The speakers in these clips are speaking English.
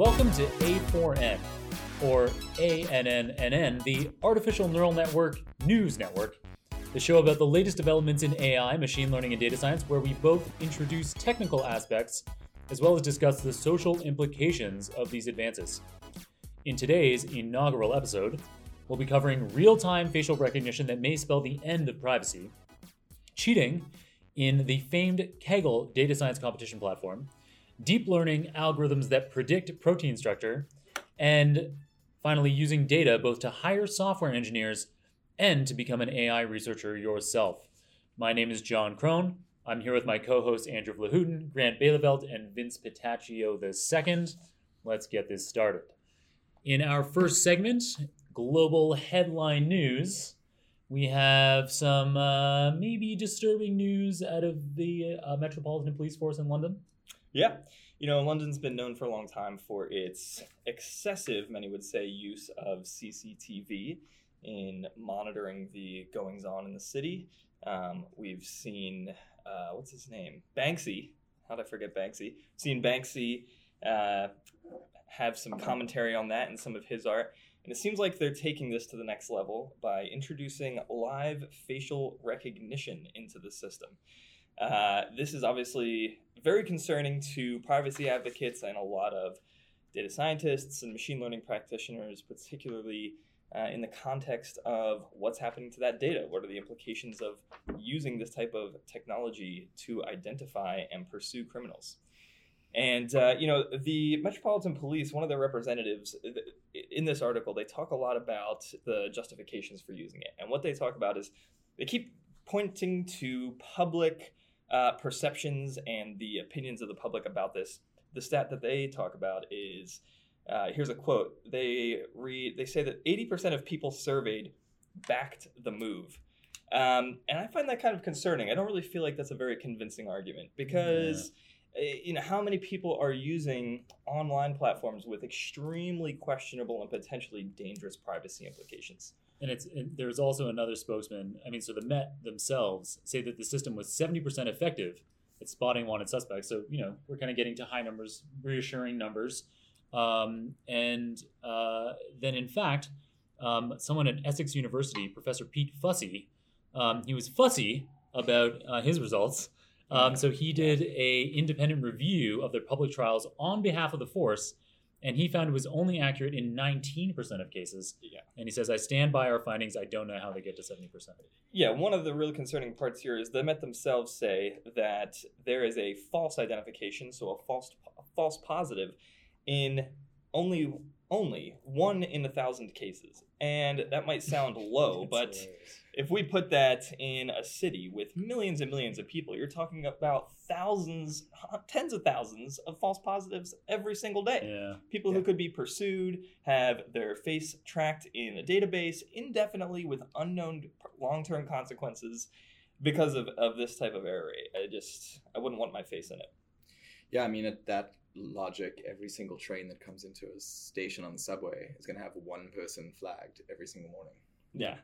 Welcome to A4N, or ANNNN, the Artificial Neural Network News Network, the show about the latest developments in AI, machine learning, and data science, where we both introduce technical aspects as well as discuss the social implications of these advances. In today's inaugural episode, we'll be covering real time facial recognition that may spell the end of privacy, cheating in the famed Kaggle data science competition platform, deep learning algorithms that predict protein structure, and finally using data both to hire software engineers and to become an AI researcher yourself. My name is Jon Krohn. I'm here with my co-hosts Andrew Vlahutin, Grant Beyleveld, and Vince Petaccio II. Let's get this started. In our first segment, global headline news, we have some uh, maybe disturbing news out of the uh, Metropolitan Police Force in London. Yeah. You know, London's been known for a long time for its excessive, many would say, use of CCTV in monitoring the goings on in the city. Um, we've seen, uh, what's his name? Banksy. How'd I forget Banksy? Seen Banksy uh, have some commentary on that in some of his art. And it seems like they're taking this to the next level by introducing live facial recognition into the system. Uh, this is obviously very concerning to privacy advocates and a lot of data scientists and machine learning practitioners, particularly uh, in the context of what's happening to that data. What are the implications of using this type of technology to identify and pursue criminals? And uh, you know, the Metropolitan Police, one of their representatives in this article, they talk a lot about the justifications for using it. And what they talk about is they keep pointing to public uh, perceptions and the opinions of the public about this. The stat that they talk about is uh, here's a quote. They read. They say that 80% of people surveyed backed the move. Um, and I find that kind of concerning. I don't really feel like that's a very convincing argument because yeah. you know how many people are using online platforms with extremely questionable and potentially dangerous privacy implications. And it's and there's also another spokesman. I mean, so the Met themselves say that the system was 70% effective at spotting wanted suspects. So you know we're kind of getting to high numbers, reassuring numbers. Um, and uh, then, in fact, um, someone at Essex University, Professor Pete Fussey, um, he was fussy about uh, his results. Um, so he did a independent review of their public trials on behalf of the force, and he found it was only accurate in 19% of cases. Yeah. And he says, I stand by our findings. I don't know how they get to 70%. Yeah, one of the really concerning parts here is the Met themselves say that there is a false identification, so a false, a false positive in only only one in a thousand cases. And that might sound low, but if we put that in a city with millions and millions of people, you're talking about thousands, uh, tens of thousands of false positives every single day. Yeah. People yeah. who could be pursued, have their face tracked in a database indefinitely with unknown long term consequences because of, of this type of error rate. I just, I wouldn't want my face in it. Yeah, I mean, at that logic, every single train that comes into a station on the subway is going to have one person flagged every single morning. Yeah.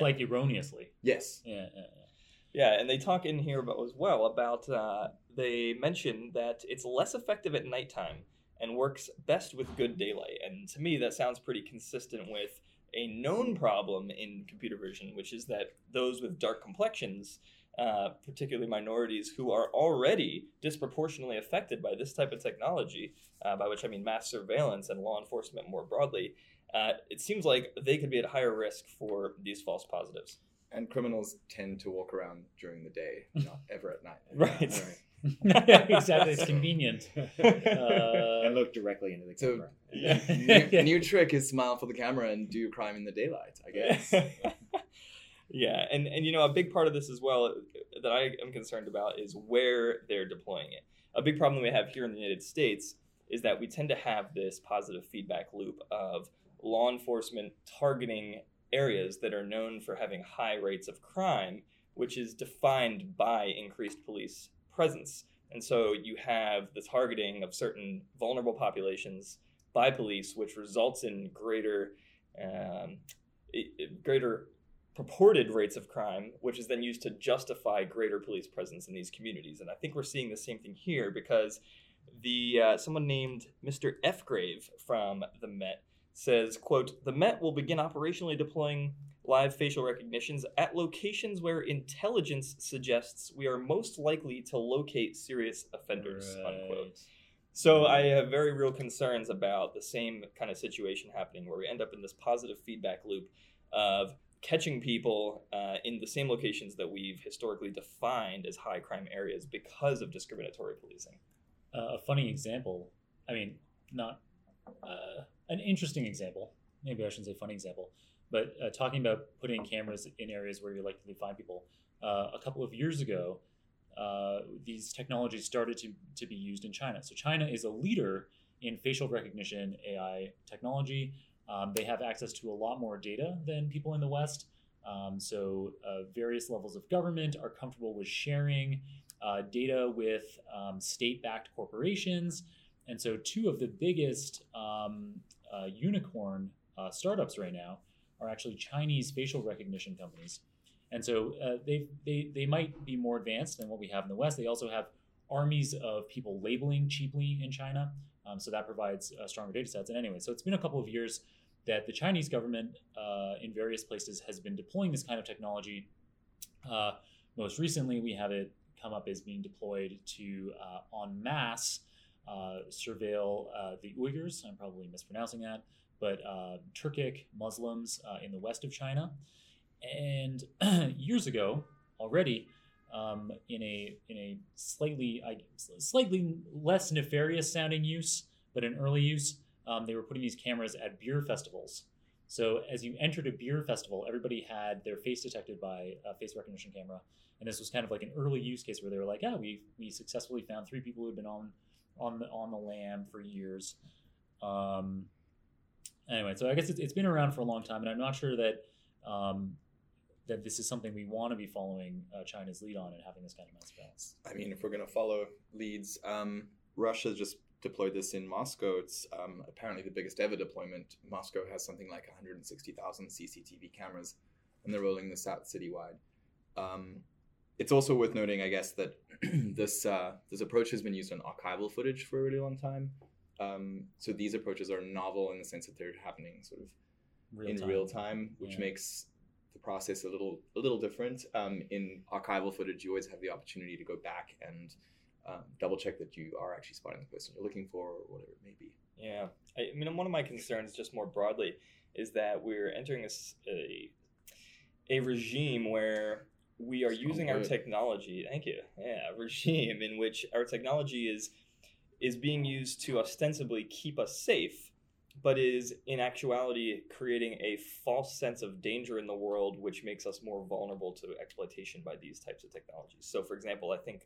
like erroneously. Yes. Yeah, yeah, yeah. Yeah, and they talk in here about as well about uh, they mention that it's less effective at nighttime and works best with good daylight. And to me, that sounds pretty consistent with a known problem in computer vision, which is that those with dark complexions uh, particularly minorities who are already disproportionately affected by this type of technology, uh, by which I mean mass surveillance and law enforcement more broadly, uh, it seems like they could be at higher risk for these false positives. And criminals tend to walk around during the day, not ever at night. right. right. exactly. It's convenient. Uh, and look directly into the camera. So, new, new trick is smile for the camera and do your crime in the daylight, I guess. Yeah, and and you know a big part of this as well that I am concerned about is where they're deploying it. A big problem we have here in the United States is that we tend to have this positive feedback loop of law enforcement targeting areas that are known for having high rates of crime, which is defined by increased police presence. And so you have the targeting of certain vulnerable populations by police, which results in greater um, greater purported rates of crime, which is then used to justify greater police presence in these communities. And I think we're seeing the same thing here because the uh, someone named Mr. Ephgrave from the Met says, "quote The Met will begin operationally deploying live facial recognitions at locations where intelligence suggests we are most likely to locate serious offenders." Unquote. So I have very real concerns about the same kind of situation happening where we end up in this positive feedback loop of catching people uh, in the same locations that we've historically defined as high crime areas because of discriminatory policing. Uh, a funny example, I mean, not uh, an interesting example, maybe I shouldn't say funny example, but uh, talking about putting cameras in areas where you're likely to find people. Uh, a couple of years ago, uh, these technologies started to, to be used in China. So China is a leader in facial recognition AI technology. Um, they have access to a lot more data than people in the West. Um, so, uh, various levels of government are comfortable with sharing uh, data with um, state backed corporations. And so, two of the biggest um, uh, unicorn uh, startups right now are actually Chinese facial recognition companies. And so, uh, they, they, they might be more advanced than what we have in the West. They also have armies of people labeling cheaply in China. Um, so that provides uh, stronger data sets. And anyway, so it's been a couple of years that the Chinese government uh, in various places has been deploying this kind of technology. Uh, most recently, we have it come up as being deployed to uh, en masse uh, surveil uh, the Uyghurs. I'm probably mispronouncing that, but Turkic Muslims in the west of China. And years ago, already, um, in a in a slightly I, slightly less nefarious sounding use, but an early use, um, they were putting these cameras at beer festivals. So as you entered a beer festival, everybody had their face detected by a face recognition camera, and this was kind of like an early use case where they were like, "Yeah, we we successfully found three people who'd been on on the on the lam for years." Um, anyway, so I guess it's, it's been around for a long time, and I'm not sure that um, that this is something we want to be following uh, China's lead on and having this kind of mass surveillance. I mean, if we're going to follow leads, um, Russia just deployed this in Moscow. It's um, apparently the biggest ever deployment. Moscow has something like 160,000 CCTV cameras, and they're rolling this out citywide. Um, it's also worth noting, I guess, that this uh, this approach has been used on archival footage for a really long time. Um, so these approaches are novel in the sense that they're happening sort of real in time. real time, which yeah. makes the process a little a little different. Um, in archival footage, you always have the opportunity to go back and um, double check that you are actually spotting the person you're looking for, or whatever it may be. Yeah, I, I mean, one of my concerns, just more broadly, is that we're entering a, a, a regime where we are using our technology. Thank you. Yeah, regime in which our technology is is being used to ostensibly keep us safe, but is in actuality creating a false sense of danger in the world, which makes us more vulnerable to exploitation by these types of technologies. So, for example, I think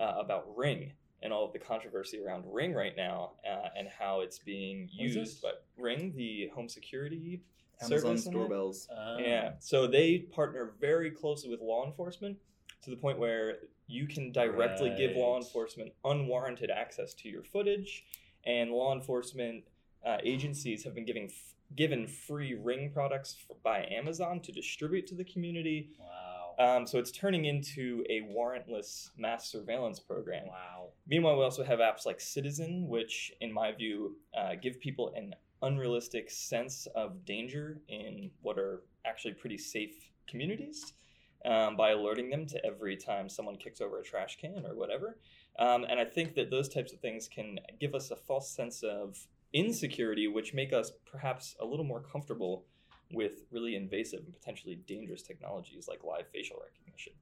uh, about Ring and all of the controversy around Ring right now uh, and how it's being used. But Ring, the home security Amazon's doorbells. Uh, yeah, so they partner very closely with law enforcement to the point where you can directly right. give law enforcement unwarranted access to your footage, and law enforcement uh, agencies have been giving f- given free Ring products for, by Amazon to distribute to the community. Wow. Um, so it's turning into a warrantless mass surveillance program. Wow. Meanwhile, we also have apps like Citizen, which, in my view, uh, give people an unrealistic sense of danger in what are actually pretty safe communities um, by alerting them to every time someone kicks over a trash can or whatever. Um, and I think that those types of things can give us a false sense of insecurity, which make us perhaps a little more comfortable with really invasive and potentially dangerous technologies like live facial recognition.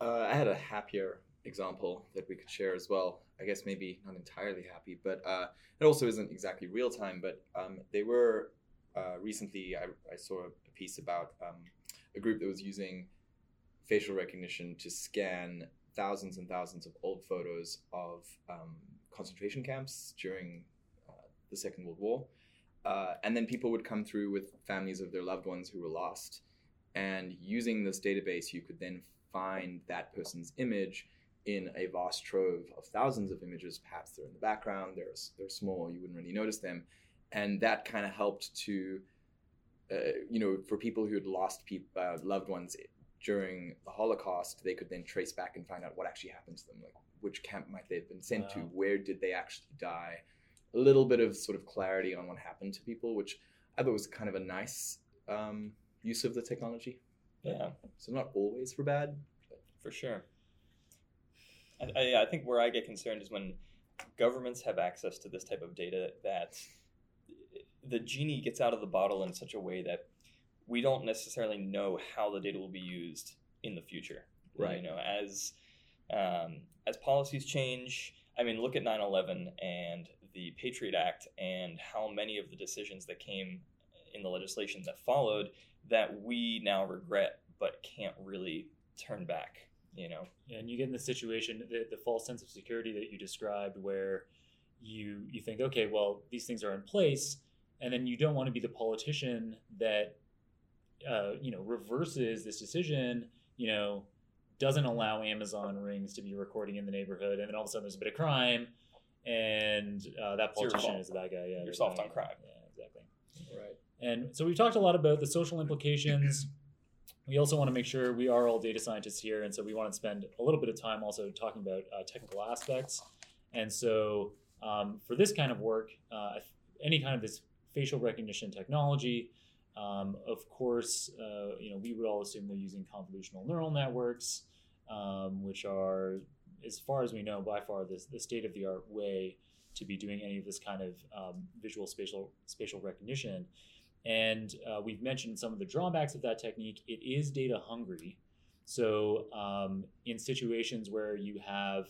Uh, I had a happier example that we could share as well. I guess maybe not entirely happy, but uh, it also isn't exactly real time. But um, they were uh, recently, I, I, saw a piece about um, a group that was using facial recognition to scan thousands and thousands of old photos of um, concentration camps during uh, the Second World War. Uh, and then people would come through with families of their loved ones who were lost. And using this database, you could then find that person's image in a vast trove of thousands of images. Perhaps they're in the background, they're, they're small, you wouldn't really notice them. And that kind of helped to, uh, you know, for people who had lost pe- uh, loved ones during the Holocaust, they could then trace back and find out what actually happened to them, like which camp might they have been sent to, where did they actually die, a little bit of sort of clarity on what happened to people, which I thought was kind of a nice um, use of the technology. Yeah, So not always for bad. for sure. I, I, I think where I get concerned is when governments have access to this type of data that the genie gets out of the bottle in such a way that we don't necessarily know how the data will be used in the future. Right. You know, as um, as policies change, I mean, look at 9/11 and the Patriot Act and how many of the decisions that came in the legislation that followed that we now regret but can't really turn back. You know. and you get in the situation the, the false sense of security that you described where you you think okay well these things are in place and then you don't want to be the politician that uh, you know reverses this decision you know doesn't allow amazon rings to be recording in the neighborhood and then all of a sudden there's a bit of crime and uh, that politician is the bad guy yeah You're soft on crime. yeah exactly Right. and so we've talked a lot about the social implications. We also want to make sure we are all data scientists here, and so we want to spend a little bit of time also talking about uh, technical aspects. And so um, for this kind of work, uh, any kind of this facial recognition technology, um, of course, uh, you know we would all assume they're using convolutional neural networks, um, which are, as far as we know, by far the, the state of the art way to be doing any of this kind of um, visual spatial spatial recognition. And uh, we've mentioned some of the drawbacks of that technique. It is data hungry. So, um, in situations where you have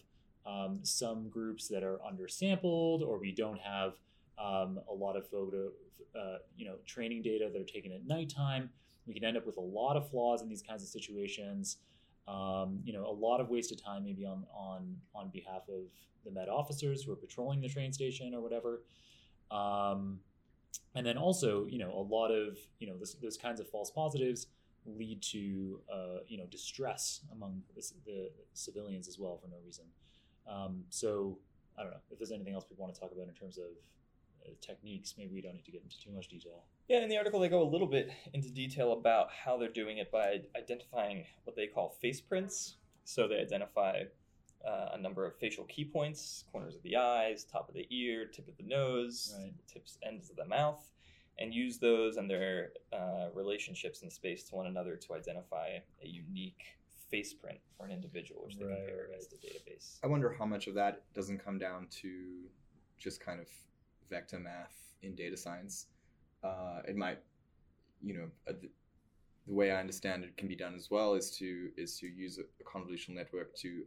um, some groups that are undersampled, or we don't have um, a lot of photo, uh, you know, training data that are taken at nighttime, we can end up with a lot of flaws in these kinds of situations. Um, you know, a lot of wasted time, maybe on on on behalf of the Met officers who are patrolling the train station or whatever. Um, and then also, you know, a lot of you know this, those kinds of false positives lead to uh, you know distress among the, the civilians as well for no reason. Um, so I don't know if there's anything else people want to talk about in terms of techniques. Maybe we don't need to get into too much detail. Yeah, in the article, they go a little bit into detail about how they're doing it by identifying what they call face prints. So they identify uh, a number of facial key points, corners of the eyes, top of the ear, tip of the nose, Right. tips, ends of the mouth, and use those and their uh, relationships in space to one another to identify a unique face print for an individual, which they Right, compare right, against a database. I wonder how much of that doesn't come down to just kind of vector math in data science. Uh, it might, you know, uh, the, the way I understand it can be done as well is to is to use a, a convolutional network to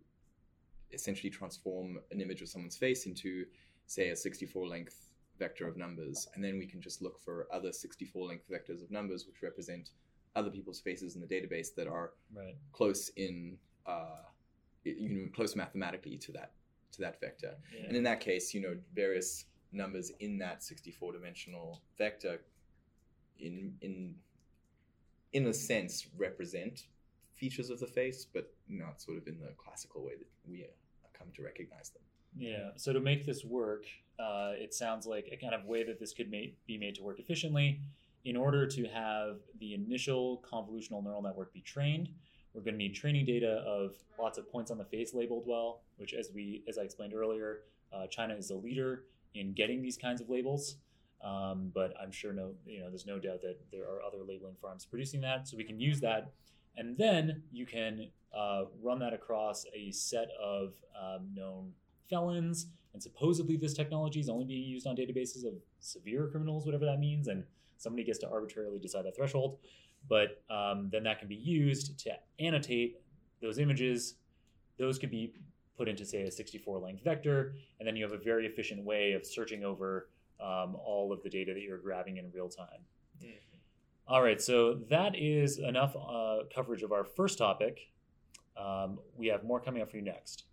essentially transform an image of someone's face into, say, a 64 length vector of numbers, and then we can just look for other 64 length vectors of numbers which represent other people's faces in the database that are Right. close in uh, you know close mathematically to that to that vector Yeah. and in that case you know various numbers in that 64 dimensional vector in in in a sense represent features of the face but not sort of in the classical way that we uh, come to recognize them Yeah. So to make this work, uh, it sounds like a kind of way that this could ma- be made to work efficiently. In order to have the initial convolutional neural network be trained, we're going to need training data of lots of points on the face labeled well, which, as we as I explained earlier, uh, China is a leader in getting these kinds of labels. Um, but I'm sure no, you know, there's no doubt that there are other labeling farms producing that, so we can use that, and then you can uh, run that across a set of um, known felons. And supposedly, this technology is only being used on databases of severe criminals, whatever that means, and somebody gets to arbitrarily decide that threshold. But um, then that can be used to annotate those images. Those could be put into, say, a 64 length vector, and then you have a very efficient way of searching over um, all of the data that you're grabbing in real time. All right, so that is enough uh, coverage of our first topic. Um, we have more coming up for you next.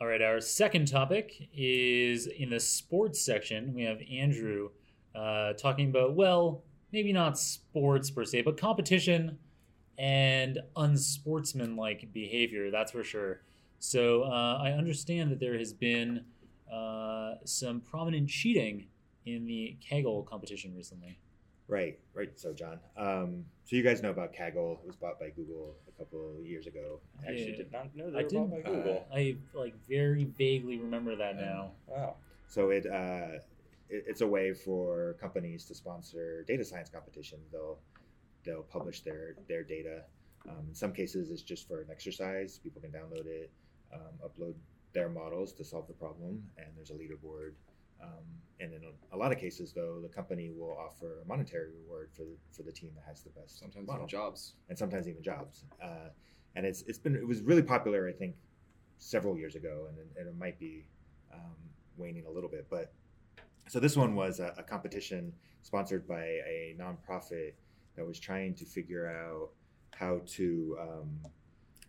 All right, our second topic is in the sports section. We have Andrew uh, talking about, well, maybe not sports per se, but competition and unsportsmanlike behavior, that's for sure. So uh, I understand that there has been uh, some prominent cheating in the Kaggle competition recently. Right, right. So, John, um, so you guys know about Kaggle. It was bought by Google a couple of years ago. I actually did not know I they were didn't- bought by Google. I like very vaguely remember that now. wow. So it, uh, it it's a way for companies to sponsor data science competitions. They'll they'll publish their their data. Um, in some cases, it's just for an exercise. People can download it, um, upload their models to solve the problem, and there's a leaderboard. Um, and in a, a lot of cases, though, the company will offer a monetary reward for the, for the team that has the best Sometimes model even jobs. and sometimes even jobs. Uh, and it's it's been it was really popular, I think, several years ago, and, and it might be um, waning a little bit. But so this one was a, a competition sponsored by a nonprofit that was trying to figure out how to um,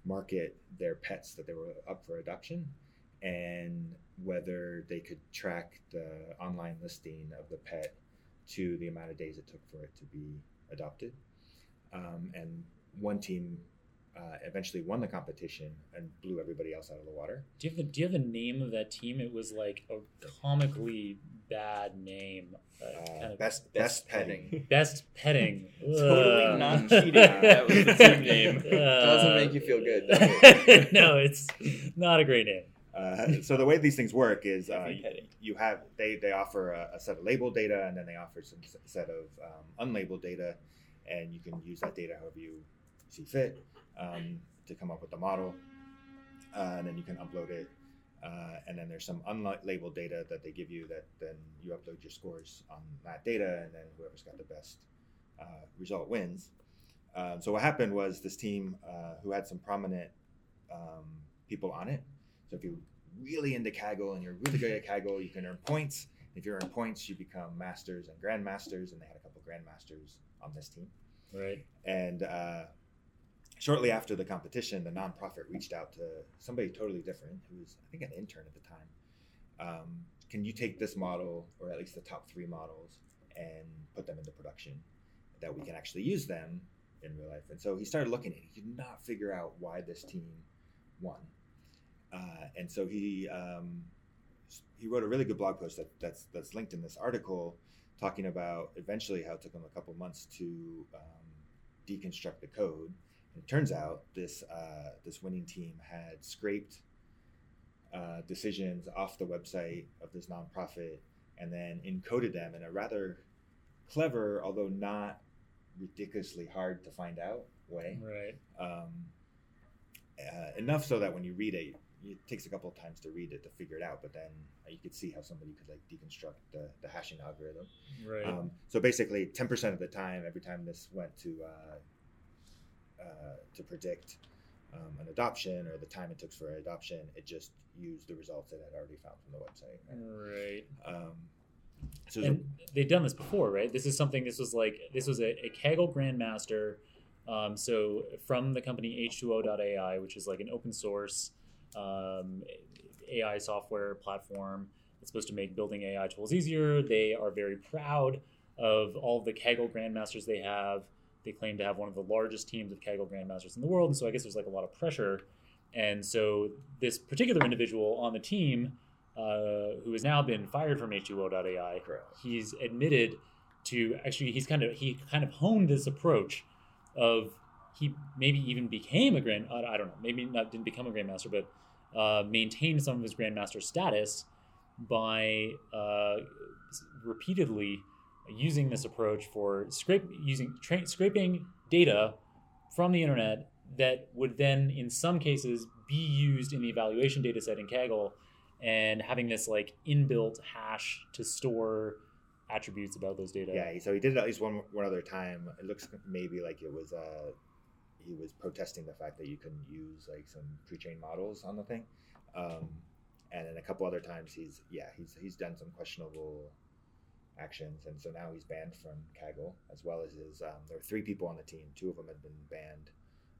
market their pets that they were up for adoption and whether they could track the online listing of the pet to the amount of days it took for it to be adopted. Um, and one team uh, eventually won the competition and blew everybody else out of the water. Do you have the Do you have the name of that team? It was like a comically bad name. Uh, Uh, kind of- best best petting. Best petting. Totally Ugh. not cheating. That was the team name. Doesn't make you feel good, it? no, it's not a great name. Uh, so the way these things work is uh, you have they they offer a, a set of labeled data and then they offer some set of um, unlabeled data and you can use that data however you see fit um, to come up with the model uh, and then you can upload it uh, and then there's some unlabeled data that they give you that then you upload your scores on that data and then whoever's got the best uh, result wins um, so what happened was this team uh, who had some prominent um, people on it so if you're really into Kaggle and you're really good at Kaggle, you can earn points. If you earn points, you become masters and grandmasters, and they had a couple grandmasters on this team. Right. And uh, shortly after the competition, the nonprofit reached out to somebody totally different, who was I think an intern at the time. Um, can you take this model, or at least the top three models, and put them into production, that we can actually use them in real life? And so he started looking at. it. He could not figure out why this team won. Uh, and so he um, he wrote a really good blog post that, that's that's linked in this article, talking about eventually how it took him a couple months to um, deconstruct the code. It turns out this uh, this winning team had scraped uh, decisions off the website of this nonprofit and then encoded them in a rather clever, although not ridiculously hard to find out way Right. um, uh, enough so that when you read it, it takes a couple of times to read it to figure it out. But then you could see how somebody could like deconstruct the, the hashing algorithm. Right. Um, so basically, ten percent of the time, every time this went to uh, uh, to predict um, an adoption or the time it took for an adoption, it just used the results that it had already found from the website. right. Um, so there's a- they've done this before, right? This is something. This was like this was a, a Kaggle Grandmaster. Um, so from the company H2O.ai, which is like an open source um, AI software platform. It's supposed to make building AI tools easier. They are very proud of all of the Kaggle Grandmasters they have. They claim to have one of the largest teams of Kaggle Grandmasters in the world, and so I guess there's like a lot of pressure. And so this particular individual on the team uh, who has now been fired from H2O.ai. Correct. He's admitted to actually he's kind of he kind of honed this approach of he maybe even became a grand I don't know maybe not didn't become a grandmaster but uh, maintained some of his grandmaster status by uh, repeatedly using this approach for scrape using tra- scraping data from the internet that would then in some cases be used in the evaluation data set in Kaggle and having this like inbuilt hash to store attributes about those data. Yeah, so he did it at least one one other time. It looks maybe like it was uh he was protesting the fact that you can use like some pre-trained models on the thing, um, and then a couple other times he's yeah he's he's done some questionable actions, and so now he's banned from Kaggle as well as his. Um, there were three people on the team. Two of them had been banned.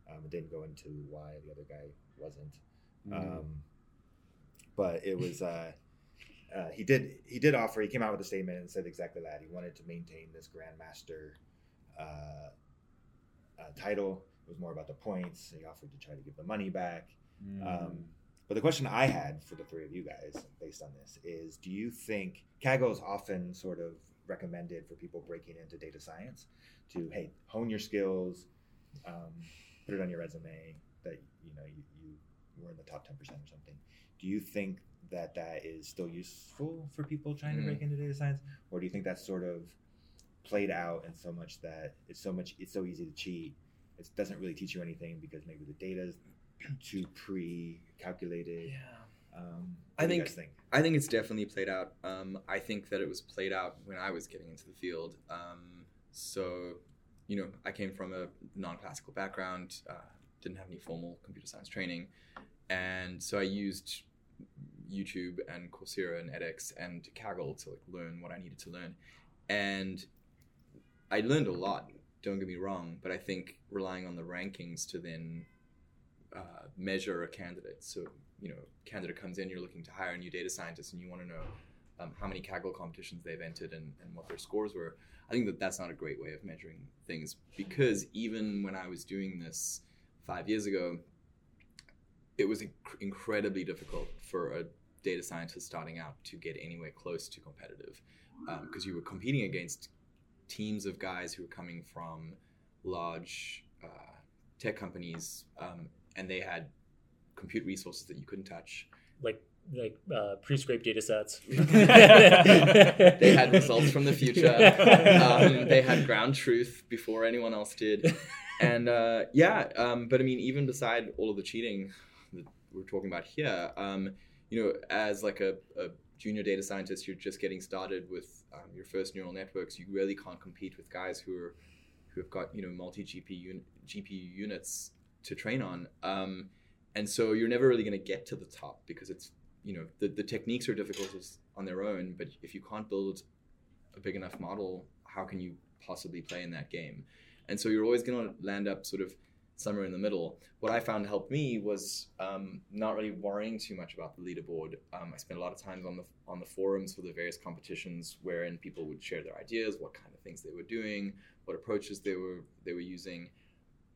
Um, it didn't go into why the other guy wasn't. Um, but it was uh, uh, he did he did offer he came out with a statement and said exactly that he wanted to maintain this grandmaster uh, uh, title. It was more about the points. He offered to try to give the money back. Mm. Um, but the question I had for the three of you guys, based on this, is: Do you think Kaggle is often sort of recommended for people breaking into data science to hey hone your skills, um, put it on your resume that you know you, you were in the top ten percent or something. Do you think that that is still useful for people trying to break Mm. into data science, or do you think that's sort of played out in so much that it's so much it's so easy to cheat? It doesn't really teach you anything because maybe the data is too pre-calculated. Um, I what do you think- think I think it's definitely played out. Um, I think that it was played out when I was getting into the field. Um, so, you know, I came from a non-classical background, uh, didn't have any formal computer science training, and so I used YouTube and Coursera and edX and Kaggle to like learn what I needed to learn, and I learned a lot. Don't get me wrong, but I think relying on the rankings to then uh, measure a candidate. So you know, candidate comes in, you're looking to hire a new data scientist, and you want to know um, how many Kaggle competitions they've entered and, and what their scores were. I think that that's not a great way of measuring things because even when I was doing this five years ago, it was inc- incredibly difficult for a data scientist starting out to get anywhere close to competitive because you were competing against teams of guys who were coming from large uh, tech companies um, and they had compute resources that you couldn't touch. like like uh, pre-scraped data sets. They had results from the future. Um, they had ground truth before anyone else did. And uh, yeah, um, but I mean, even beside all of the cheating that we're talking about here, um, you know, as like a, a junior data scientist, you're just getting started with um, your first neural networks. You really can't compete with guys who are who have got you know multi GPU GPU units to train on. Um, and so you're never really going to get to the top because it's you know the, the techniques are difficult on their own but if you can't build a big enough model how can you possibly play in that game? And so you're always going to land up sort of somewhere in the middle. What i found helped me was um, not really worrying too much about the leaderboard. Um, i spent a lot of times on the on the forums for the various competitions wherein people would share their ideas what kind of things they were doing what approaches they were they were using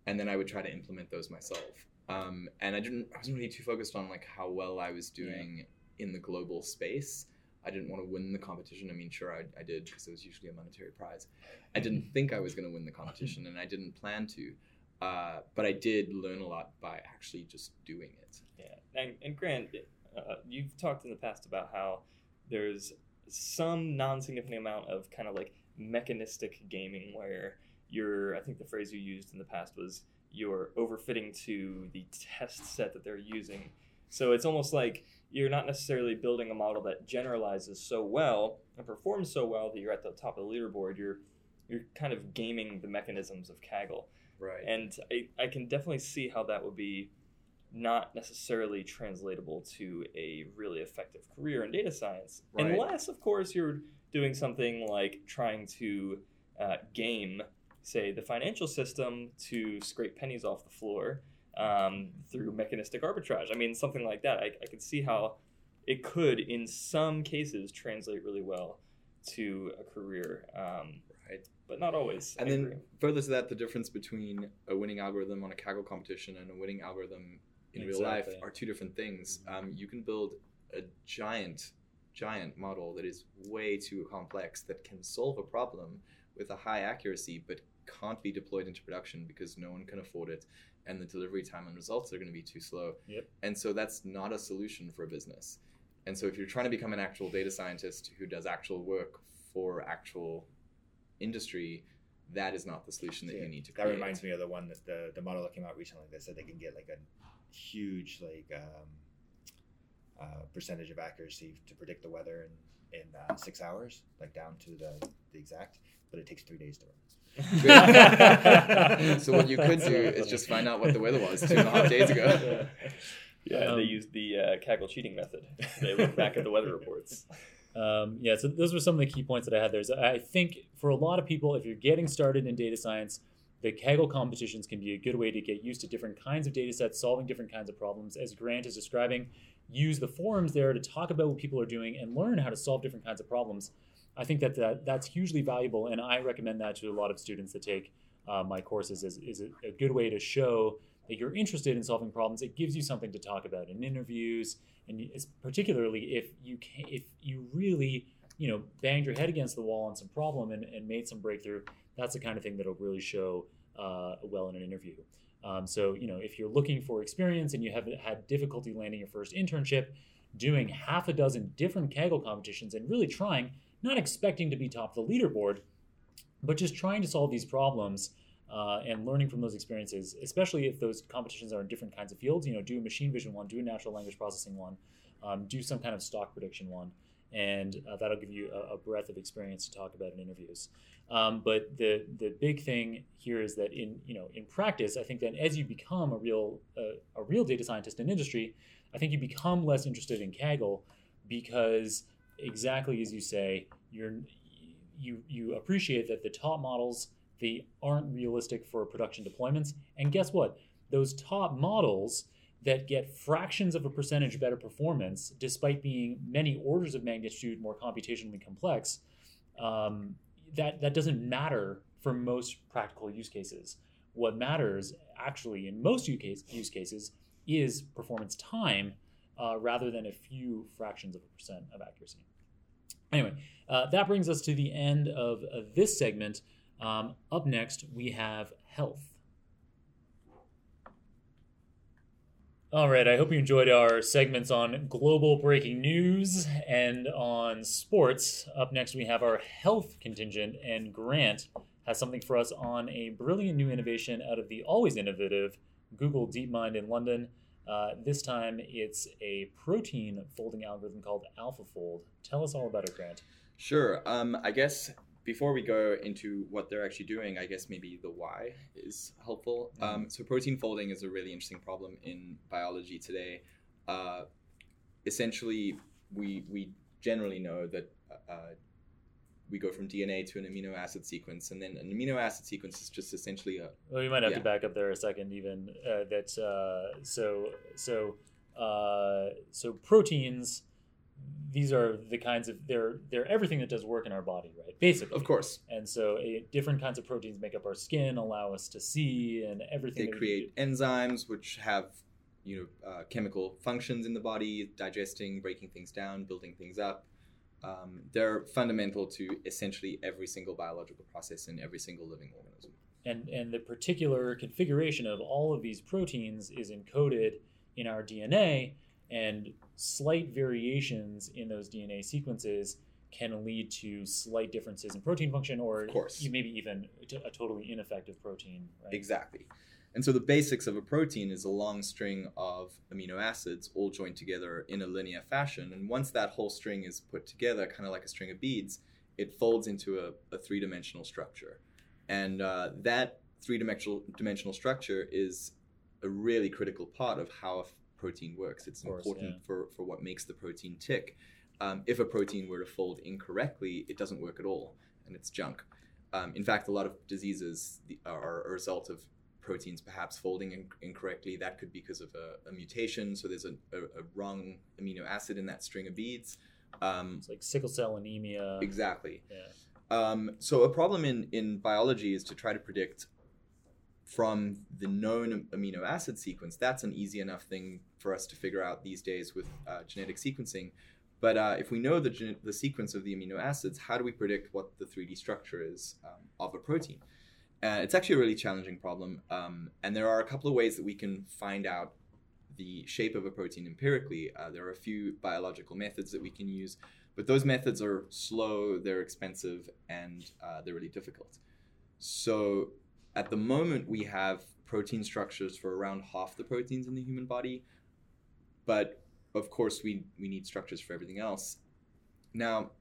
and then i would try to implement those myself um, and I didn't. I wasn't really too focused on like how well I was doing in the global space. I didn't want to win the competition. I mean, sure, I, I did because it was usually a monetary prize. I didn't think I was going to win the competition, and I didn't plan to. Uh, but I did learn a lot by actually just doing it. Yeah, and, and Grant, uh, you've talked in the past about how there's some non-significant amount of kind of like mechanistic gaming where you're. I think the phrase you used in the past was you're overfitting to the test set that they're using. So it's almost like you're not necessarily building a model that generalizes so well and performs so well that you're at the top of the leaderboard. You're you're kind of gaming the mechanisms of Kaggle. Right. And I, I can definitely see how that would be not necessarily translatable to a really effective career in data science. Right. Unless, of course, you're doing something like trying to uh, game, say, the financial system to scrape pennies off the floor um, through mechanistic arbitrage. I mean, something like that. I, I could see how it could, in some cases, translate really well to a career. Um, Right. But not always. And I then agree. further to that, the difference between a winning algorithm on a Kaggle competition and a winning algorithm in real life are two different things. Um, you can build a giant, giant model that is way too complex that can solve a problem with a high accuracy, but can't be deployed into production because no one can afford it, and the delivery time and results are going to be too slow. Yep. And so that's not a solution for a business. And so if you're trying to become an actual data scientist who does actual work for actual industry, that is not the solution that Yeah, you need to That reminds me of the one that the the model that came out recently that said they can get like a huge like um, uh, percentage of accuracy to predict the weather in in uh, six hours, like down to the, the exact, but it takes three days to run. so what you could do is just find out what the weather was two and a half days ago. Yeah, Um, they used the uh, Kaggle cheating method. They look back at the weather reports. Um, yeah, so those were some of the key points that I had there. So I think for a lot of people, if you're getting started in data science, the Kaggle competitions can be a good way to get used to different kinds of data sets, solving different kinds of problems. As Grant is describing, use the forums there to talk about what people are doing and learn how to solve different kinds of problems. I think that, that that's hugely valuable, and I recommend that to a lot of students that take uh, my courses is a, a good way to show that you're interested in solving problems. It gives you something to talk about in interviews, and particularly if you can, if you really you know, banged your head against the wall on some problem and, and made some breakthrough, that's the kind of thing that'll really show uh, well in an interview. Um, so, you know, if you're looking for experience and you have had difficulty landing your first internship, doing half a dozen different Kaggle competitions and really trying, not expecting to be top of the leaderboard, but just trying to solve these problems uh, and learning from those experiences, especially if those competitions are in different kinds of fields. You know, do a machine vision one, do a natural language processing one, um, do some kind of stock prediction one, and uh, that'll give you a, a, breadth of experience to talk about in interviews. Um, but the the big thing here is that in you know in practice, I think that as you become a real uh, a real data scientist in industry, I think you become less interested in Kaggle because exactly as you say, you're you you appreciate that the top models they aren't realistic for production deployments. And guess what? Those top models that get fractions of a percentage better performance, despite being many orders of magnitude more computationally complex, um, that, that doesn't matter for most practical use cases. What matters, actually, in most use cases, is performance time uh, rather than a few fractions of a percent of accuracy. Anyway, uh, that brings us to the end of, of this segment. Um, up next, we have health. All right, I hope you enjoyed our segments on global breaking news and on sports. Up next, we have our health contingent, and Grant has something for us on a brilliant new innovation out of the always innovative Google DeepMind in London. Uh, this time, it's a protein folding algorithm called AlphaFold. Tell us all about it, Grant. Sure. Um, I guess before we go into what they're actually doing, I guess maybe the why is helpful. Mm-hmm. Um, so protein folding is a really interesting problem in biology today. Uh, essentially, we we generally know that uh, we go from DNA to an amino acid sequence, and then an amino acid sequence is just essentially a. Well, you might have yeah. to back up there a second, even uh, that. Uh, so so uh, so proteins these are the kinds of they're they're everything that does work in our body, right? Basically, of course. And so, a, different kinds of proteins make up our skin, allow us to see, and everything. They create enzymes, which have you know uh, chemical functions in the body, digesting, breaking things down, building things up. Um, they're fundamental to essentially every single biological process in every single living organism. And and the particular configuration of all of these proteins is encoded in our DNA and slight variations in those DNA sequences can lead to slight differences in protein function or maybe even a totally ineffective protein. Right? Exactly. And so the basics of a protein is a long string of amino acids all joined together in a linear fashion. And once that whole string is put together, kind of like a string of beads, it folds into a, a three dimensional structure. And uh, that three dimensional dimensional structure is a really critical part of how a protein works. It's course, important yeah. for, for what makes the protein tick. Um, if a protein were to fold incorrectly, it doesn't work at all, and it's junk. Um, in fact, a lot of diseases are a result of proteins perhaps folding in- incorrectly. That could be because of a, a mutation. So there's a, a, a, wrong amino acid in that string of beads. Um, it's like sickle cell anemia. Exactly. Yeah. Um, so a problem in, in biology is to try to predict from the known amino acid sequence. That's an easy enough thing for us to figure out these days with uh, genetic sequencing. But uh, if we know the, gen- the sequence of the amino acids, how do we predict what the 3D structure is um, of a protein? Uh, it's actually a really challenging problem. Um, and there are a couple of ways that we can find out the shape of a protein empirically. Uh, there are a few biological methods that we can use, but those methods are slow, they're expensive, and uh, they're really difficult. So at the moment, we have protein structures for around half the proteins in the human body, but of course, we, we need structures for everything else. Now,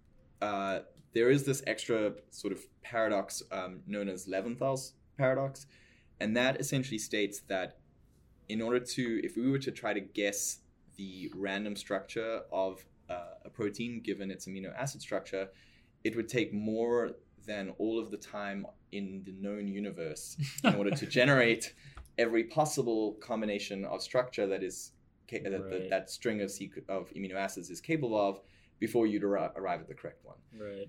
uh, there is this extra sort of paradox um, known as Levinthal's paradox, and that essentially states that in order to, if we were to try to guess the random structure of uh, a protein given its amino acid structure, it would take more than all of the time in the known universe in order to generate every possible combination of structure that is ca- right. that, that, that, string of, sequ- of amino acids is capable of before you'd ar- arrive at the correct one. Right.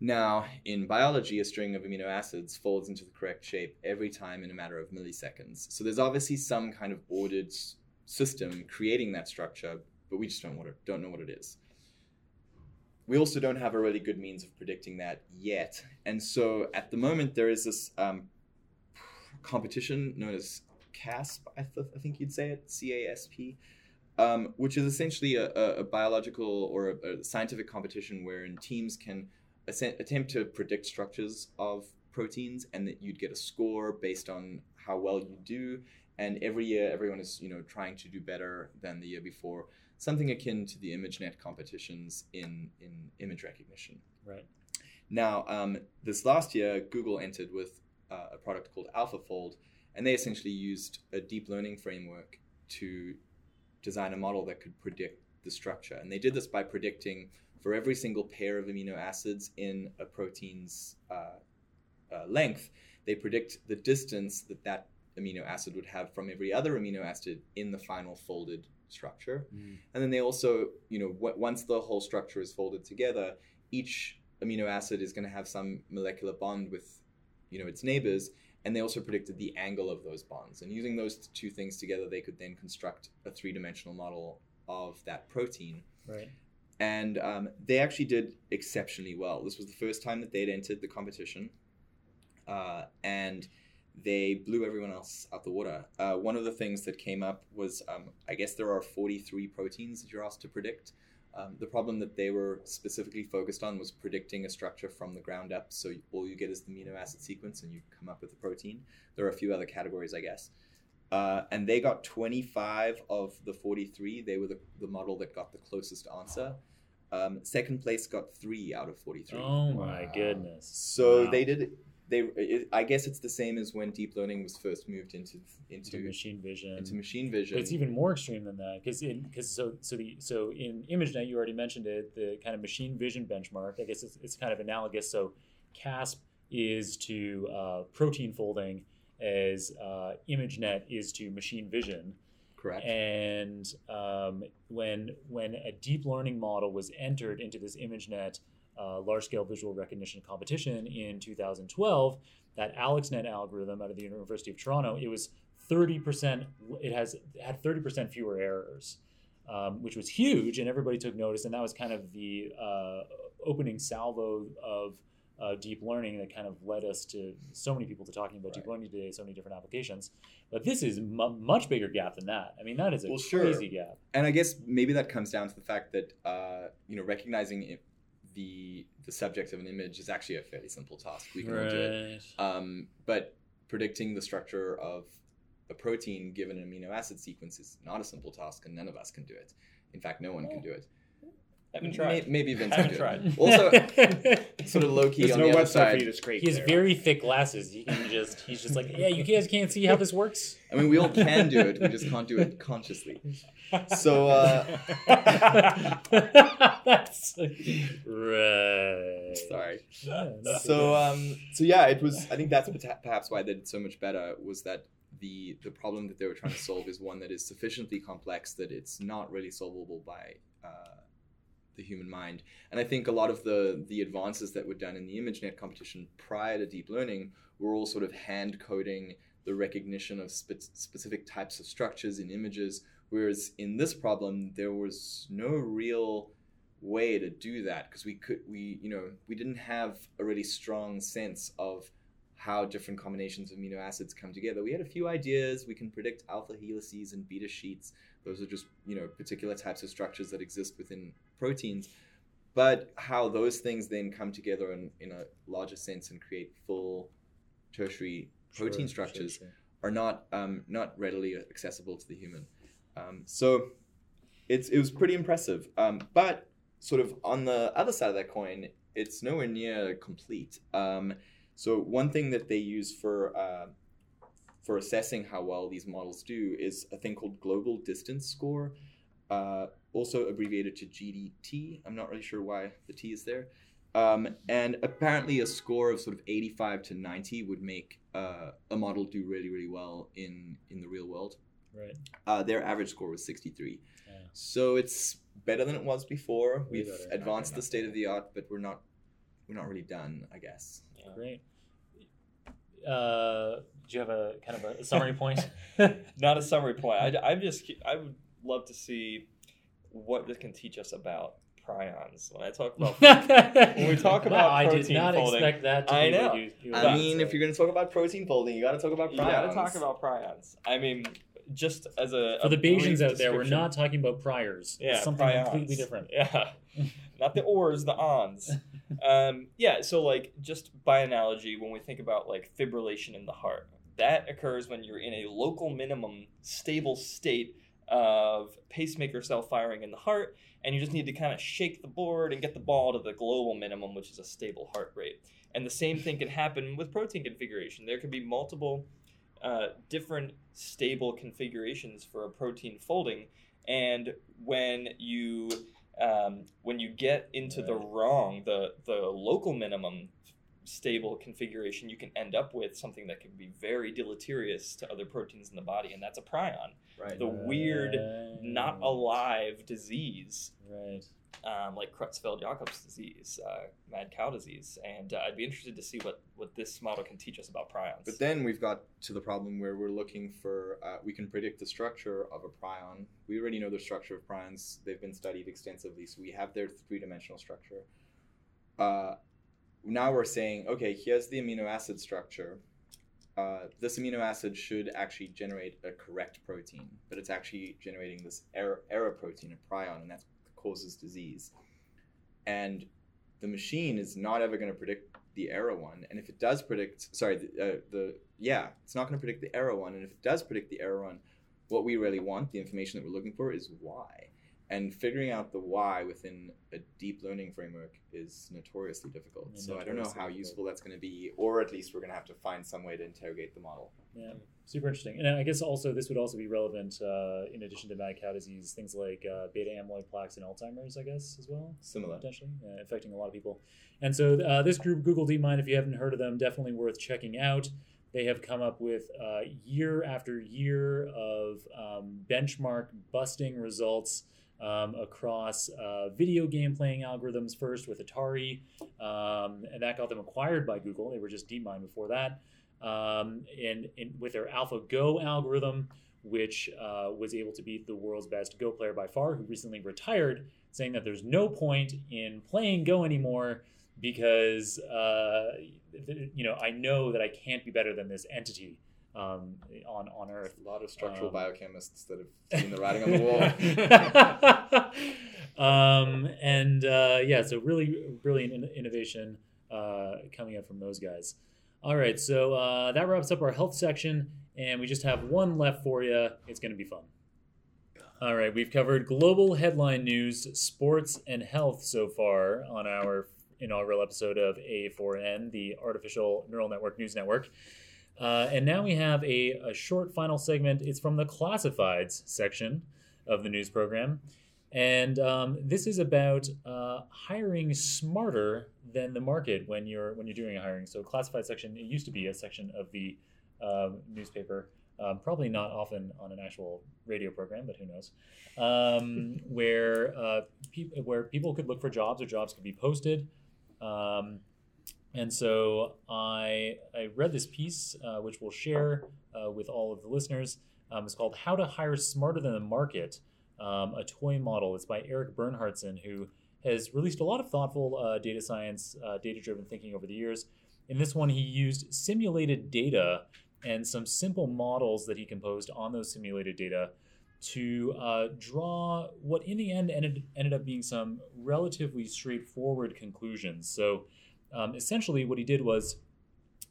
Now, in biology, a string of amino acids folds into the correct shape every time in a matter of milliseconds. So there's obviously some kind of ordered system creating that structure, but we just don't, what it, don't know what it is. we also don't have a really good means of predicting that yet. And so at the moment, there is this um, competition known as CASP, I, th- I think you'd say it, C A S P, um, which is essentially a, a, a biological or a, a, scientific competition wherein teams can attempt to predict structures of proteins and that you'd get a score based on how well you do. And every year, everyone is you know trying to do better than the year before something akin to the ImageNet competitions in, in image recognition. Right. Now, um, this last year, Google entered with uh, a product called AlphaFold, and they essentially used a deep learning framework to design a model that could predict the structure. And they did this by predicting for every single pair of amino acids in a protein's uh, uh, length, they predict the distance that that amino acid would have from every other amino acid in the final folded structure. Mm. And then they also, you know, w- once the whole structure is folded together, each amino acid is going to have some molecular bond with, you know, its neighbors. And they also predicted the angle of those bonds. And using those two things together, they could then construct a three dimensional model of that protein. Right. And um, they actually did exceptionally well. This was the first time that they'd entered the competition. Uh, and they blew everyone else out the water. Uh, one of the things that came up was um, I guess there are 43 proteins that you're asked to predict. Um, the problem that they were specifically focused on was predicting a structure from the ground up. So all you get is the amino acid sequence and you come up with a protein. There are a few other categories, I guess. Uh, and they got 25 of the 43. They were the, the model that got the closest answer. Um, second place got three out of 43. Oh my wow. goodness. So wow. they did they it, I guess it's the same as when deep learning was first moved into into, into machine vision. Into machine vision. But it's even more extreme than that because in because so so the so in ImageNet you already mentioned it the kind of machine vision benchmark. I guess it's, it's kind of analogous. So CASP is to uh, protein folding as uh, ImageNet is to machine vision. Correct. And um, when when a deep learning model was entered into this ImageNet uh, large scale visual recognition competition in 2012, that AlexNet algorithm out of the University of Toronto, it was 30%, it has had 30% fewer errors, um, which was huge, and everybody took notice. And that was kind of the uh, opening salvo of uh, deep learning that kind of led us to so many people to talking about right. deep learning today, so many different applications. But this is a m- much bigger gap than that. I mean, that is a well, crazy sure. gap. And I guess maybe that comes down to the fact that uh, you know recognizing the the subject of an image is actually a fairly simple task. We can right. all do it. Um, but predicting the structure of a protein given an amino acid sequence is not a simple task, and none of us can do it. In fact, no one can do it. Haven't tried. Maybe Vince haven't tried. Also, sort of low key on no the other side. He has there. very thick glasses. He can just he's just like, yeah, you guys can't see how this works. I mean, we all can do it. We just can't do it consciously. So, uh, that's right. Sorry. Yeah, so, um, so yeah, it was. I think that's perhaps why they did so much better. Was that the the problem that they were trying to solve is one that is sufficiently complex that it's not really solvable by uh, the human mind. And I think a lot of the the advances that were done in the ImageNet competition prior to deep learning were all sort of hand coding the recognition of spe- specific types of structures in images. Whereas in this problem, there was no real way to do that because we could we you know we didn't have a really strong sense of how different combinations of amino acids come together. We had a few ideas. We can predict alpha helices and beta sheets. Those are just you know particular types of structures that exist within proteins. But how those things then come together in, in a larger sense and create full tertiary protein sure, structures sure, sure. are not um, not readily accessible to the human. Um, so it's it was pretty impressive. Um, but sort of on the other side of that coin, it's nowhere near complete. Um, so one thing that they use for uh, for assessing how well these models do is a thing called global distance score, uh, also abbreviated to GDT. I'm not really sure why the T is there. Um, and apparently, a score of sort of 85 to 90 would make uh, a model do really, really well in in the real world. Right. Uh, their average score was 63. Yeah. So it's better than it was before. Way We've better. advanced okay. the state of the art, but we're not we're not really done, I guess. Yeah. Great. Uh, do you have a kind of a summary point? not a summary point. I, I'm just I would love to see what this can teach us about prions. When I talk about when we talk about I did not folding, expect that to I be know. you, you I mean, if you're going to talk about protein folding, you got to talk about prions. you gotta talk about prions. I mean, just as a for the Bayesians out there, we're not talking about priors. yeah, it's something prions. completely different. Yeah, not the ors, the ons. um, yeah, so like just by analogy, when we think about like fibrillation in the heart, that occurs when you're in a local minimum stable state of pacemaker cell firing in the heart, and you just need to kind of shake the board and get the ball to the global minimum, which is a stable heart rate. And the same thing can happen with protein configuration. There could be multiple uh, different stable configurations for a protein folding, and when you um, when you get into the wrong, the the local minimum stable configuration, you can end up with something that can be very deleterious to other proteins in the body, and that's a prion, Right. the weird, not alive disease Right. um, like Creutzfeldt-Jakob's disease, uh, mad cow disease, and uh, I'd be interested to see what, what this model can teach us about prions. But then we've got to the problem where we're looking for, uh, we can predict the structure of a prion. We already know the structure of prions, they've been studied extensively, so we have their three dimensional structure. Now we're saying, okay, here's the amino acid structure. Uh, this amino acid should actually generate a correct protein, but it's actually generating this error, error protein, a prion, and that causes disease. And the machine is not ever going to predict the error one. And if it does predict, sorry, the, uh, the yeah, it's not going to predict the error one. And if it does predict the error one, what we really want, the information that we're looking for, is why. And figuring out the why within a deep learning framework is notoriously difficult. Yeah, so I don't know how difficult. useful that's going to be, or at least we're going to have to find some way to interrogate the model. Yeah, super interesting. And I guess also this would also be relevant uh, in addition to mad cow disease, things like uh, beta amyloid plaques and Alzheimer's, I guess, as well. Similar. potentially uh, affecting a lot of people. And so uh, this group, Google DeepMind, if you haven't heard of them, definitely worth checking out. They have come up with uh, year after year of um, benchmark busting results um, across uh, video game playing algorithms. First with Atari, um, and that got them acquired by Google. They were just DeepMind before that. Um, and, and with their AlphaGo algorithm, which uh, was able to beat the world's best Go player by far, who recently retired, saying that there's no point in playing Go anymore because uh, you know I know that I can't be better than this entity um, on on Earth. A lot of structural Um, biochemists that have seen the writing on the wall. um, and uh, yeah, so really brilliant in- innovation uh, coming up from those guys. All right, so uh, that wraps up our health section, and we just have one left for you. It's going to be fun. All right, we've covered global headline news, sports, and health so far on our inaugural episode of A4N, the Artificial Neural Network News Network. Uh, and now we have a, a short final segment. It's from the classifieds section of the news program. And um, this is about uh, hiring smarter than the market when you're when you're doing a hiring. So classified section it used to be a section of the um, newspaper, um, probably not often on an actual radio program, but who knows, um, where uh, pe- where people could look for jobs or jobs could be posted. Um, and so I, I read this piece, uh, which we'll share uh, with all of the listeners. Um, it's called How to Hire Smarter Than the Market, um, a toy model. It's by Erik Bernhardsson, who has released a lot of thoughtful uh, data science, uh, data driven thinking over the years. In this one, he used simulated data and some simple models that he composed on those simulated data to uh, draw what in the end ended, ended up being some relatively straightforward conclusions. So um, essentially, what he did was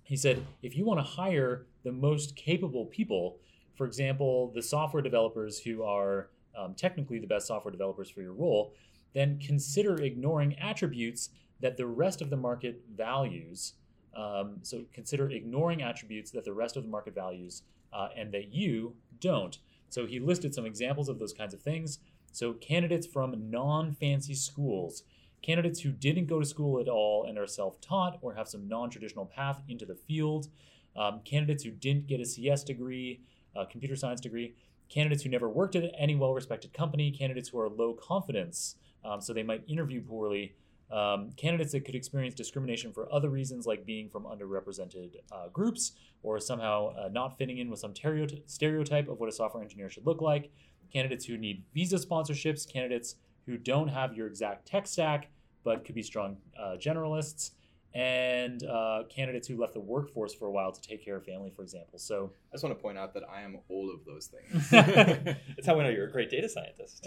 he said, if you want to hire the most capable people, for example, the software developers who are um, technically the best software developers for your role, then consider ignoring attributes that the rest of the market values. Um, so consider ignoring attributes that the rest of the market values uh, and that you don't. So he listed some examples of those kinds of things. So candidates from non-fancy schools, candidates who didn't go to school at all and are self-taught or have some non-traditional path into the field, um, candidates who didn't get a CS degree, a computer science degree, candidates who never worked at any well-respected company, candidates who are low confidence, um, so they might interview poorly, um, candidates that could experience discrimination for other reasons, like being from underrepresented uh, groups or somehow uh, not fitting in with some stereoty- stereotype of what a software engineer should look like, candidates who need visa sponsorships, candidates who don't have your exact tech stack but could be strong uh, generalists, and uh, candidates who left the workforce for a while to take care of family, for example. So I just want to point out that I am all of those things. That's how we know you're a great data scientist.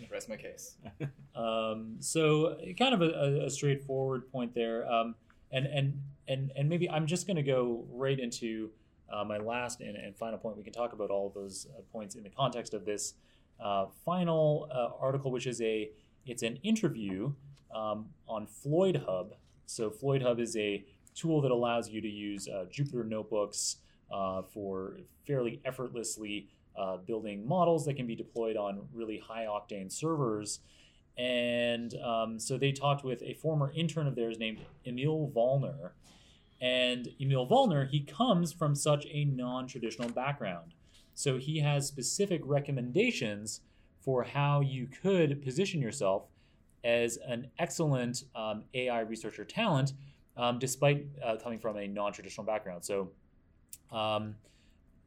Rest my case. Um, so kind of a, a straightforward point there. Um, and, and, and, and maybe I'm just going to go right into uh, my last and, and, final point. We can talk about all of those uh, points in the context of this uh, final uh, article, which is a, it's an interview um, on FloydHub. So FloydHub is a tool that allows you to use uh, Jupyter notebooks uh, for fairly effortlessly building models that can be deployed on really high octane servers. And um, so they talked with a former intern of theirs named Emil Wallner. And Emil Wallner, he comes from such a non traditional background. So he has specific recommendations for how you could position yourself as an excellent um, AI researcher talent, um, despite uh, coming from a non traditional background. So, um,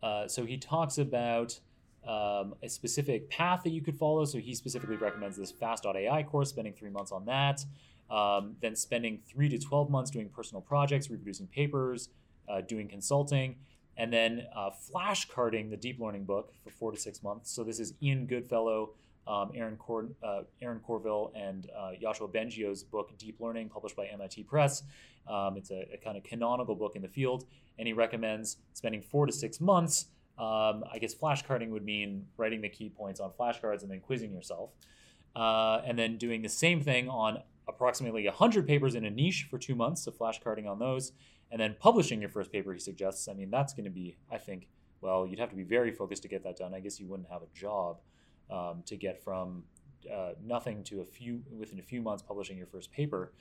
uh, so he talks about um, a specific path that you could follow. So he specifically recommends this fast.ai course, spending three months on that. Um, then spending three to 12 months doing personal projects, reproducing papers, uh, doing consulting, and then uh, flashcarding the deep learning book for four to six months. So this is Ian Goodfellow, um, Aaron, Cor- uh, Aaron Courville, and uh, Yoshua Bengio's book, Deep Learning, published by MIT Press. Um, it's a, a kind of canonical book in the field, and he recommends spending four to six months um, I guess flashcarding would mean writing the key points on flashcards and then quizzing yourself. Uh, and then doing the same thing on approximately 100 papers in a niche for two months, so flashcarding on those, and then publishing your first paper, he suggests. I mean, that's going to be, I think, well, you'd have to be very focused to get that done. I guess you wouldn't have a job um, to get from uh, nothing to a few, within a few months, publishing your first paper.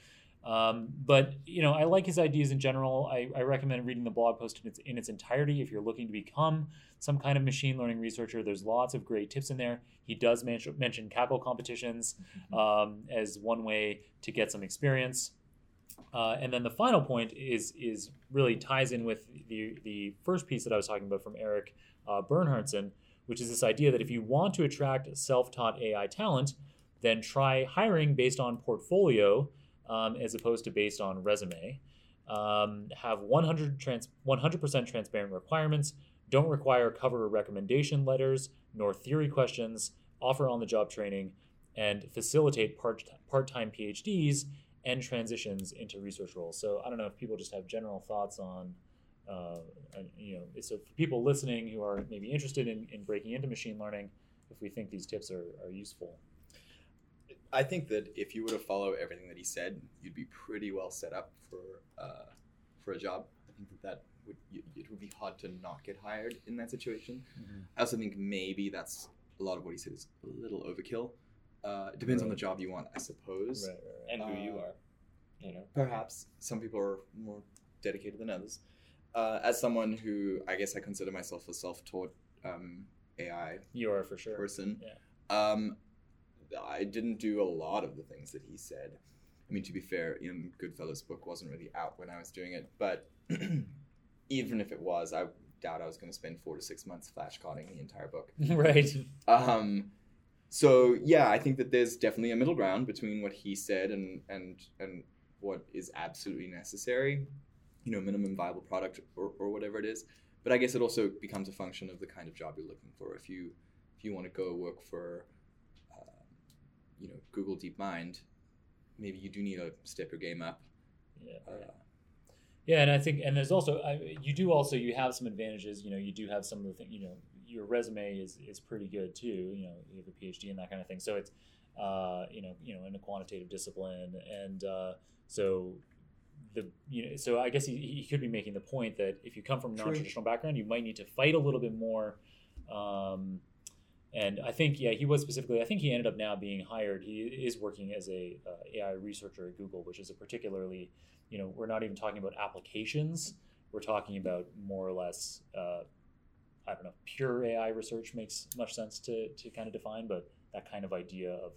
Um, but you know, I like his ideas in general. I, I, recommend reading the blog post in its, in its entirety if you're looking to become some kind of machine learning researcher. There's lots of great tips in there. He does mention, mention Kaggle competitions mm-hmm. um, as one way to get some experience. Uh, and then the final point is is really ties in with the the first piece that I was talking about from Erik uh, Bernhardsson, which is this idea that if you want to attract self-taught AI talent, then try hiring based on portfolio um, as opposed to based on resume. Um, have 100 trans- 100% transparent requirements, don't require cover or recommendation letters nor theory questions, offer on the job training, and facilitate part time PhDs and transitions into research roles. So I don't know if people just have general thoughts on, uh, you know, so for people listening who are maybe interested in, in breaking into machine learning, if we think these tips are, are useful. I think that if you were to follow everything that he said, you'd be pretty well set up for uh, for a job. I think that that would it would be hard to not get hired in that situation. Mm-hmm. I also think maybe that's a lot of what he said is a little overkill. Uh, it depends right. on the job you want, I suppose, right, right, and who uh, you are. You know, perhaps some people are more dedicated than others. Uh, as someone who I guess I consider myself a self-taught um, AI, you are for sure person. Yeah. Um, I didn't do a lot of the things that he said. I mean, to be fair, Ian Goodfellow's book wasn't really out when I was doing it, but even if it was, I doubt I was going to spend four to six months flashcarding the entire book. right. Um, so yeah, I think that there's definitely a middle ground between what he said and and and what is absolutely necessary. You know, minimum viable product or, or whatever it is. But I guess it also becomes a function of the kind of job you're looking for. If you if you want to go work for you know Google DeepMind, maybe you do need to step your game up. Yeah. Uh, yeah, and I think, and there's also, I, you do also, you have some advantages. You know, you do have some of the things. You know, your resume is is pretty good too. You know, you have a PhD and that kind of thing. So it's, uh, you know, you know, in a quantitative discipline, and uh, so the you know, so I guess he, he could be making the point that if you come from a non-traditional background, you might need to fight a little bit more. Um, and I think, yeah, he was specifically. I think he ended up now being hired. He is working as a uh, AI researcher at Google, which is a particularly, you know, we're not even talking about applications. We're talking about more or less, uh, I don't know, pure AI research makes much sense to to kind of define, but that kind of idea of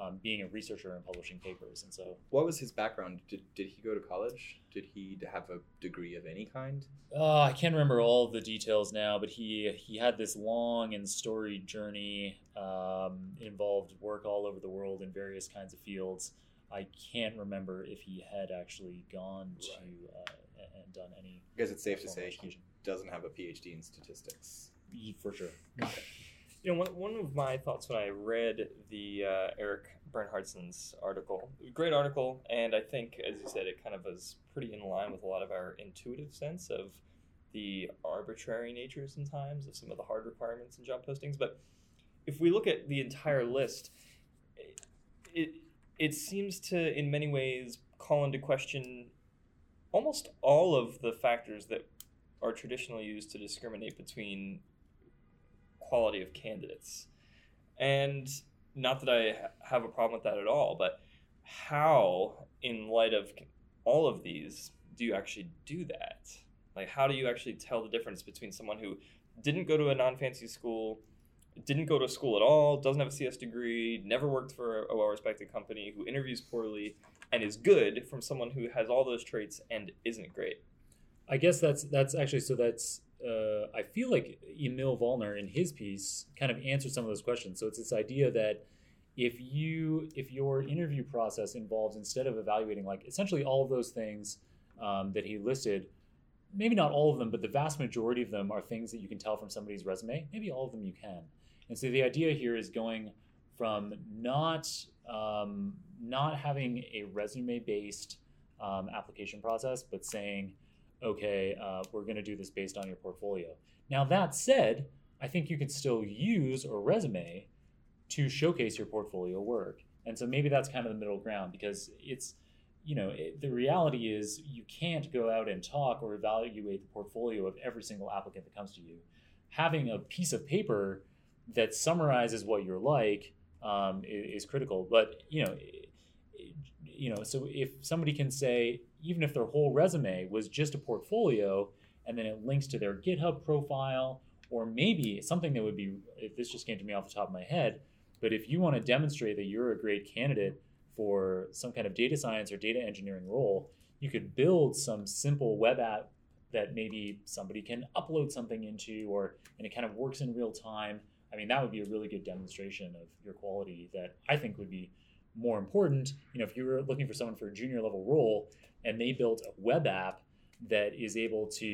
um, being a researcher and publishing papers. And so, What was his background? Did, did he go to college? Did he have a degree of any kind? uh, I can't remember all the details now, but he he had this long and storied journey. Um, involved work all over the world in various kinds of fields. I can't remember if he had actually gone to uh, and- done any. I guess it's safe to say he doesn't have a PhD in statistics. For sure. You know, one, one of my thoughts when I read the uh, Erik Bernhardsson's article, great article, and I think, as you said, it kind of was pretty in line with a lot of our intuitive sense of the arbitrary nature sometimes of some of the hard requirements in job postings. But if we look at the entire list, it, it, it seems to, in many ways, call into question almost all of the factors that are traditionally used to discriminate between quality of candidates. And not that I ha- have a problem with that at all, but how, in light of all of these, do you actually do that? Like, how do you actually tell the difference between someone who didn't go to a non fancy school, didn't go to school at all, doesn't have a CS degree, never worked for a well respected company, who interviews poorly, and is good from someone who has all those traits and isn't great? I guess that's that's actually so that's uh, I feel like Emil Wallner in his piece kind of answered some of those questions. So it's this idea that if you if your interview process involves instead of evaluating like essentially all of those things um, that he listed, maybe not all of them, but the vast majority of them are things that you can tell from somebody's resume. Maybe all of them you can. And so the idea here is going from not um, not having a resume based um, application process, but saying okay, uh, we're going to do this based on your portfolio. Now, that said, I think you could still use a resume to showcase your portfolio work. And so maybe that's kind of the middle ground because it's, you know, it, the reality is you can't go out and talk or evaluate the portfolio of every single applicant that comes to you. Having a piece of paper that summarizes what you're like um, is, is critical. But, you know, you know, so if somebody can say, even if their whole resume was just a portfolio and then it links to their GitHub profile, or maybe something that would be, if this just came to me off the top of my head, but if you want to demonstrate that you're a great candidate for some kind of data science or data engineering role, you could build some simple web app that maybe somebody can upload something into, or and it kind of works in real time. I mean, that would be a really good demonstration of your quality that I think would be more important. You know, if you were looking for someone for a junior level role and they built a web app that is able to,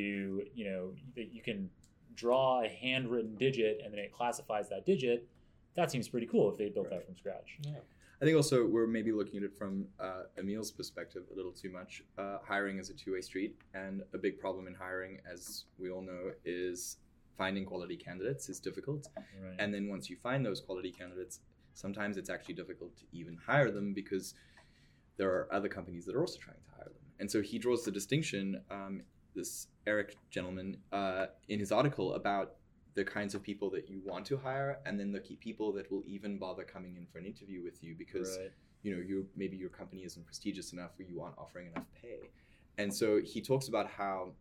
you know, that you can draw a handwritten digit and then it classifies that digit, that seems pretty cool if they built that from scratch. Yeah. I think also we're maybe looking at it from uh, Emil's perspective a little too much. Uh, hiring is a two way street, and a big problem in hiring, as we all know, is finding quality candidates is difficult. Right. And then once you find those quality candidates, sometimes it's actually difficult to even hire them because there are other companies that are also trying to hire them. And so he draws the distinction, um, this Erik gentleman, uh, in his article about the kinds of people that you want to hire and then the key people that will even bother coming in for an interview with you because right. you know you maybe your company isn't prestigious enough or you aren't offering enough pay and so he talks about how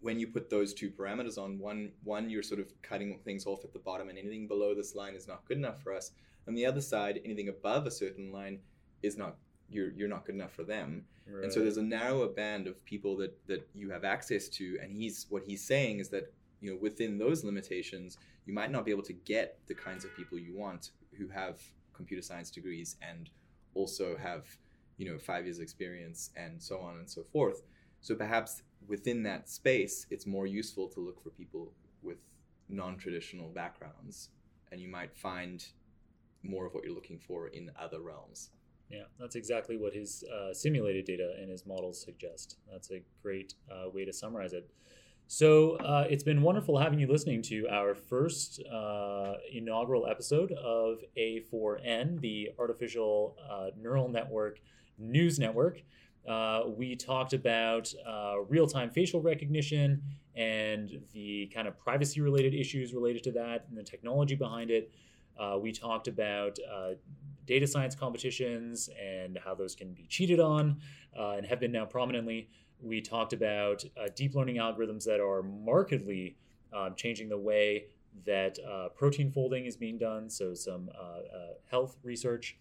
when you put those two parameters on one one you're sort of cutting things off at the bottom and anything below this line is not good enough for us on the other side anything above a certain line is not you're you're not good enough for them. Right. and so there's a narrower band of people that that you have access to and he's what he's saying is that you know within those limitations you might not be able to get the kinds of people you want who have computer science degrees and also have you know five years experience and so on and so forth. So perhaps within that space it's more useful to look for people with non-traditional backgrounds. And you might find more of what you're looking for in other realms Yeah, that's exactly what his uh, simulated data and his models suggest. That's a great uh, way to summarize it. So uh, it's been wonderful having you listening to our first uh, inaugural episode of A4N, the artificial uh, neural network news network. Uh, we talked about real time facial recognition and the kind of privacy related issues related to that and the technology behind it. Uh, we talked about uh, data science competitions and how those can be cheated on uh, and have been now prominently. We talked about uh, deep learning algorithms that are markedly um, changing the way that uh, protein folding is being done, so some uh, health research.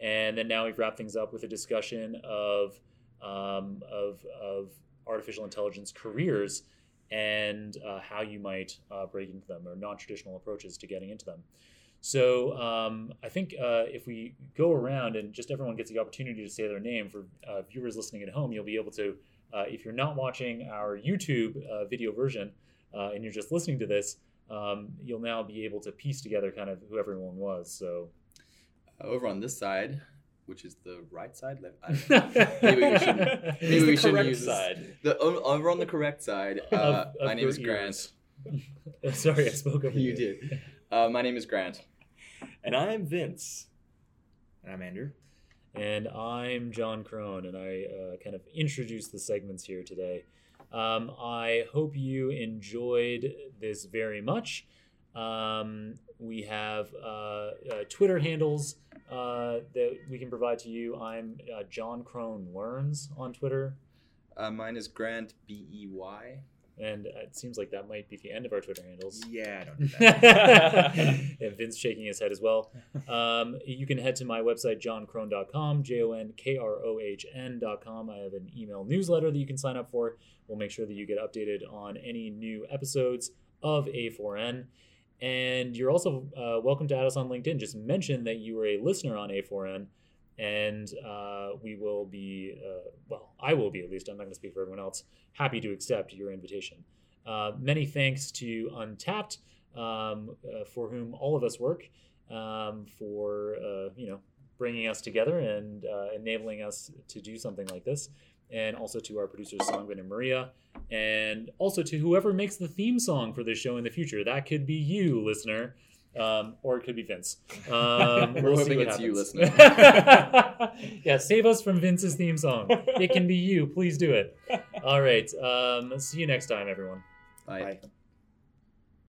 And then now we've wrapped things up with a discussion of, um, of, of artificial intelligence careers and uh, how you might uh, break into them or non traditional approaches to getting into them. So um, I think uh, if we go around and just everyone gets the opportunity to say their name for uh, viewers listening at home, you'll be able to, uh, if you're not watching our YouTube uh, video version and you're just listening to this, um, you'll now be able to piece together kind of who everyone was. So over on this side, which is the right side, left. I don't know. maybe we shouldn't. Maybe the we shouldn't correct use side. The over on the correct side. Uh, Of- of my name your is Grant. Sorry, I spoke over You did. Uh, my name is Grant. And I'm Vince. And I'm Andrew. And I'm Jon Krohn, and I uh, kind of introduced the segments here today. Um, I hope you enjoyed this very much. Um, we have uh, uh, Twitter handles uh, that we can provide to you. I'm uh, Jon Krohn Learns on Twitter, Uh, mine is Grant B E Y. and it seems like that might be the end of our Twitter handles. Yeah, I don't do that. and Vince shaking his head as well. Um, you can head to my website, jonkrohn.com, J O N K R O H N.com. I have an email newsletter that you can sign up for. We'll make sure that you get updated on any new episodes of A4N. And you're also uh, welcome to add us on LinkedIn. Just mention that you were a listener on A4N, and uh, we will be, uh, well, I will be at least, I'm not going to speak for everyone else, happy to accept your invitation. Uh, many thanks to Untapped, um, uh, for whom all of us work, um, for uh, you know bringing us together and uh, enabling us to do something like this, and also to our producers Songvin and Maria, and also to whoever makes the theme song for this show in the future. That could be you, listener. Um, or it could be Vince. Um, We're we'll see hoping what it's you, happens. listener. yeah, save us from Vince's theme song. It can be you. Please do it. All right. Um, see you next time, everyone. Bye. Bye.